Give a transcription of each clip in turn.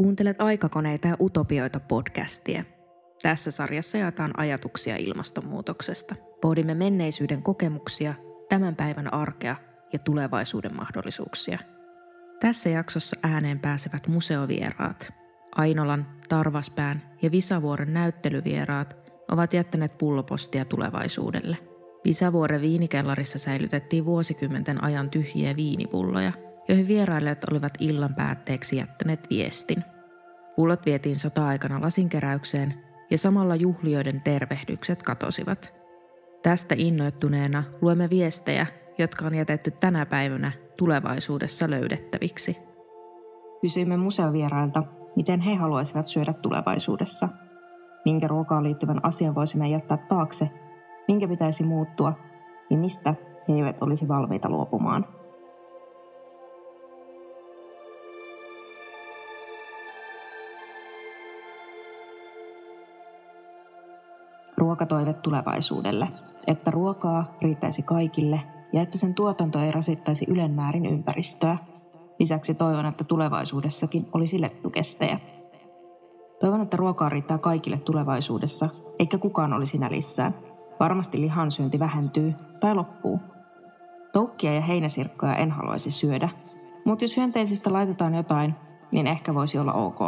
Kuuntelet aikakoneita ja utopioita podcastia. Tässä sarjassa jaetaan ajatuksia ilmastonmuutoksesta. Pohdimme menneisyyden kokemuksia, tämän päivän arkea ja tulevaisuuden mahdollisuuksia. Tässä jaksossa ääneen pääsevät museovieraat. Ainolan, Tarvaspään ja Visavuoren näyttelyvieraat ovat jättäneet pullopostia tulevaisuudelle. Visavuoren viinikellarissa säilytettiin vuosikymmenten ajan tyhjiä viinipulloja, joihin vierailijat olivat illan päätteeksi jättäneet viestin. Pullot vietiin sota-aikana lasinkeräykseen ja samalla juhlioiden tervehdykset katosivat. Tästä innoittuneena luemme viestejä, jotka on jätetty tänä päivänä tulevaisuudessa löydettäviksi. Kysyimme museovierailta, miten he haluaisivat syödä tulevaisuudessa. Minkä ruokaan liittyvän asian voisimme jättää taakse, minkä pitäisi muuttua ja mistä he eivät olisi valmiita luopumaan. Ruokatoive tulevaisuudelle, että ruokaa riittäisi kaikille ja että sen tuotanto ei rasittaisi ylenmäärin ympäristöä. Lisäksi toivon, että tulevaisuudessakin olisi lettukestejä. Toivon, että ruokaa riittää kaikille tulevaisuudessa, eikä kukaan olisi nälissään. Varmasti lihansyönti vähentyy tai loppuu. Toukkia ja heinäsirkkoja en haluaisi syödä, mutta jos hyönteisistä laitetaan jotain, niin ehkä voisi olla ok.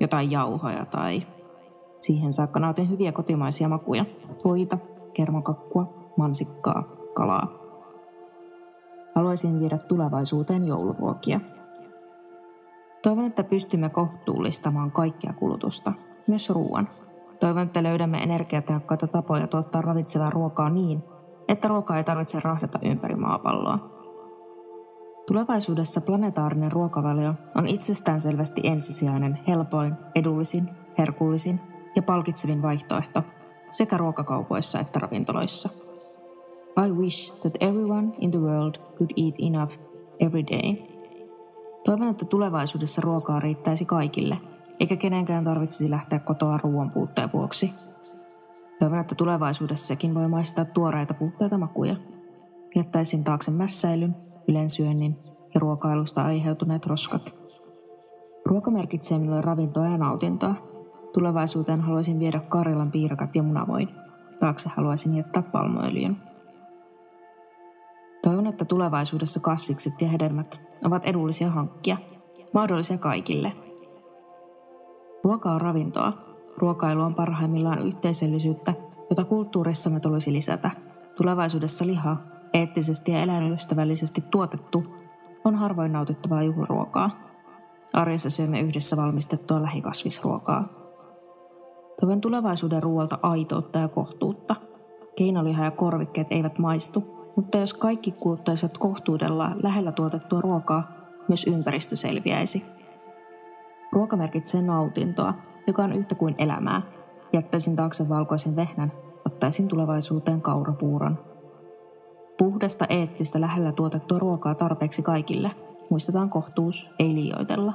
Jotain jauhoja tai Siihen saakka nautin hyviä kotimaisia makuja. Voita, kermakakkua, mansikkaa, kalaa. Haluaisin viedä tulevaisuuteen jouluruokia. Toivon, että pystymme kohtuullistamaan kaikkea kulutusta, myös ruoan. Toivon, että löydämme energiatehokkaita tapoja tuottaa ravitsevaa ruokaa niin, että ruokaa ei tarvitse rahdata ympäri maapalloa. Tulevaisuudessa planetaarinen ruokavalio on itsestäänselvästi ensisijainen, helpoin, edullisin, herkullisin ja palkitsevin vaihtoehto sekä ruokakaupoissa että ravintoloissa. I wish that everyone in the world could eat enough every day. Toivon, että tulevaisuudessa ruokaa riittäisi kaikille, eikä kenenkään tarvitsisi lähteä kotoa ruoan puutteen vuoksi. Toivon, että tulevaisuudessakin voi maistaa tuoreita puutteita makuja. Jättäisin taakse mässäilyn, ylensyönnin ja ruokailusta aiheutuneet roskat. Ruoka merkitsee minulle ravintoa ja nautintoa, Tulevaisuuteen haluaisin viedä Karjalan piirakat ja munavoin. Taakse haluaisin jättää palmoöljyn. Toivon, että tulevaisuudessa kasvikset ja hedelmät ovat edullisia hankkia, mahdollisia kaikille. Ruoka on ravintoa. Ruokailu on parhaimmillaan yhteisöllisyyttä, jota kulttuurissamme tulisi lisätä. Tulevaisuudessa liha, eettisesti ja eläinystävällisesti tuotettu, on harvoin nautittavaa juhlaruokaa. Arjessa syömme yhdessä valmistettua lähikasvisruokaa. Toivon tulevaisuuden ruoalta aitoutta ja kohtuutta. Keinoliha ja korvikkeet eivät maistu, mutta jos kaikki kuluttaisivat kohtuudella lähellä tuotettua ruokaa, myös ympäristö selviäisi. Ruoka merkitsee nautintoa, joka on yhtä kuin elämää. Jättäisin taakse valkoisen vehnän, ottaisin tulevaisuuteen kaurapuuron. Puhdasta eettistä lähellä tuotettua ruokaa tarpeeksi kaikille. Muistetaan kohtuus, ei liioitella.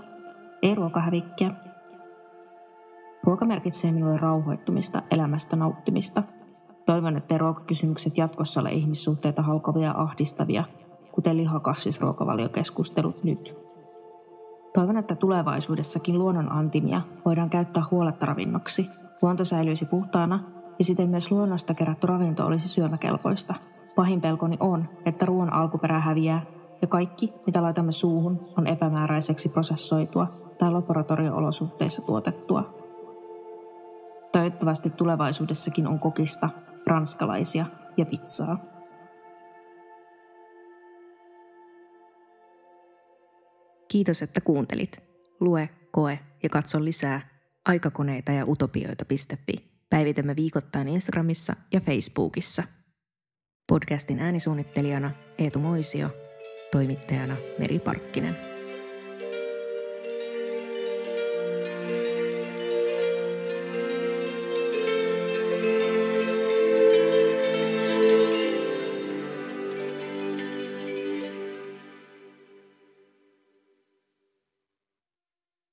Ei ruokahävikkiä, Ruoka merkitsee minulle rauhoittumista, elämästä nauttimista. Toivon, että ruokakysymykset jatkossa ole ihmissuhteita halkovia ja ahdistavia, kuten lihakasvisruokavaliokeskustelut nyt. Toivon, että tulevaisuudessakin luonnon antimia voidaan käyttää huoletta ravinnoksi. Luonto säilyisi puhtaana ja siten myös luonnosta kerätty ravinto olisi syömäkelpoista. Pahin pelkoni on, että ruoan alkuperä häviää ja kaikki, mitä laitamme suuhun, on epämääräiseksi prosessoitua tai laboratorio-olosuhteissa tuotettua. Toivottavasti tulevaisuudessakin on kokista, ranskalaisia ja pizzaa. Kiitos, että kuuntelit. Lue, koe ja katso lisää aikakoneita ja utopioita.fi. Päivitämme viikoittain Instagramissa ja Facebookissa. Podcastin äänisuunnittelijana Eetu Moisio, toimittajana Meri Parkkinen.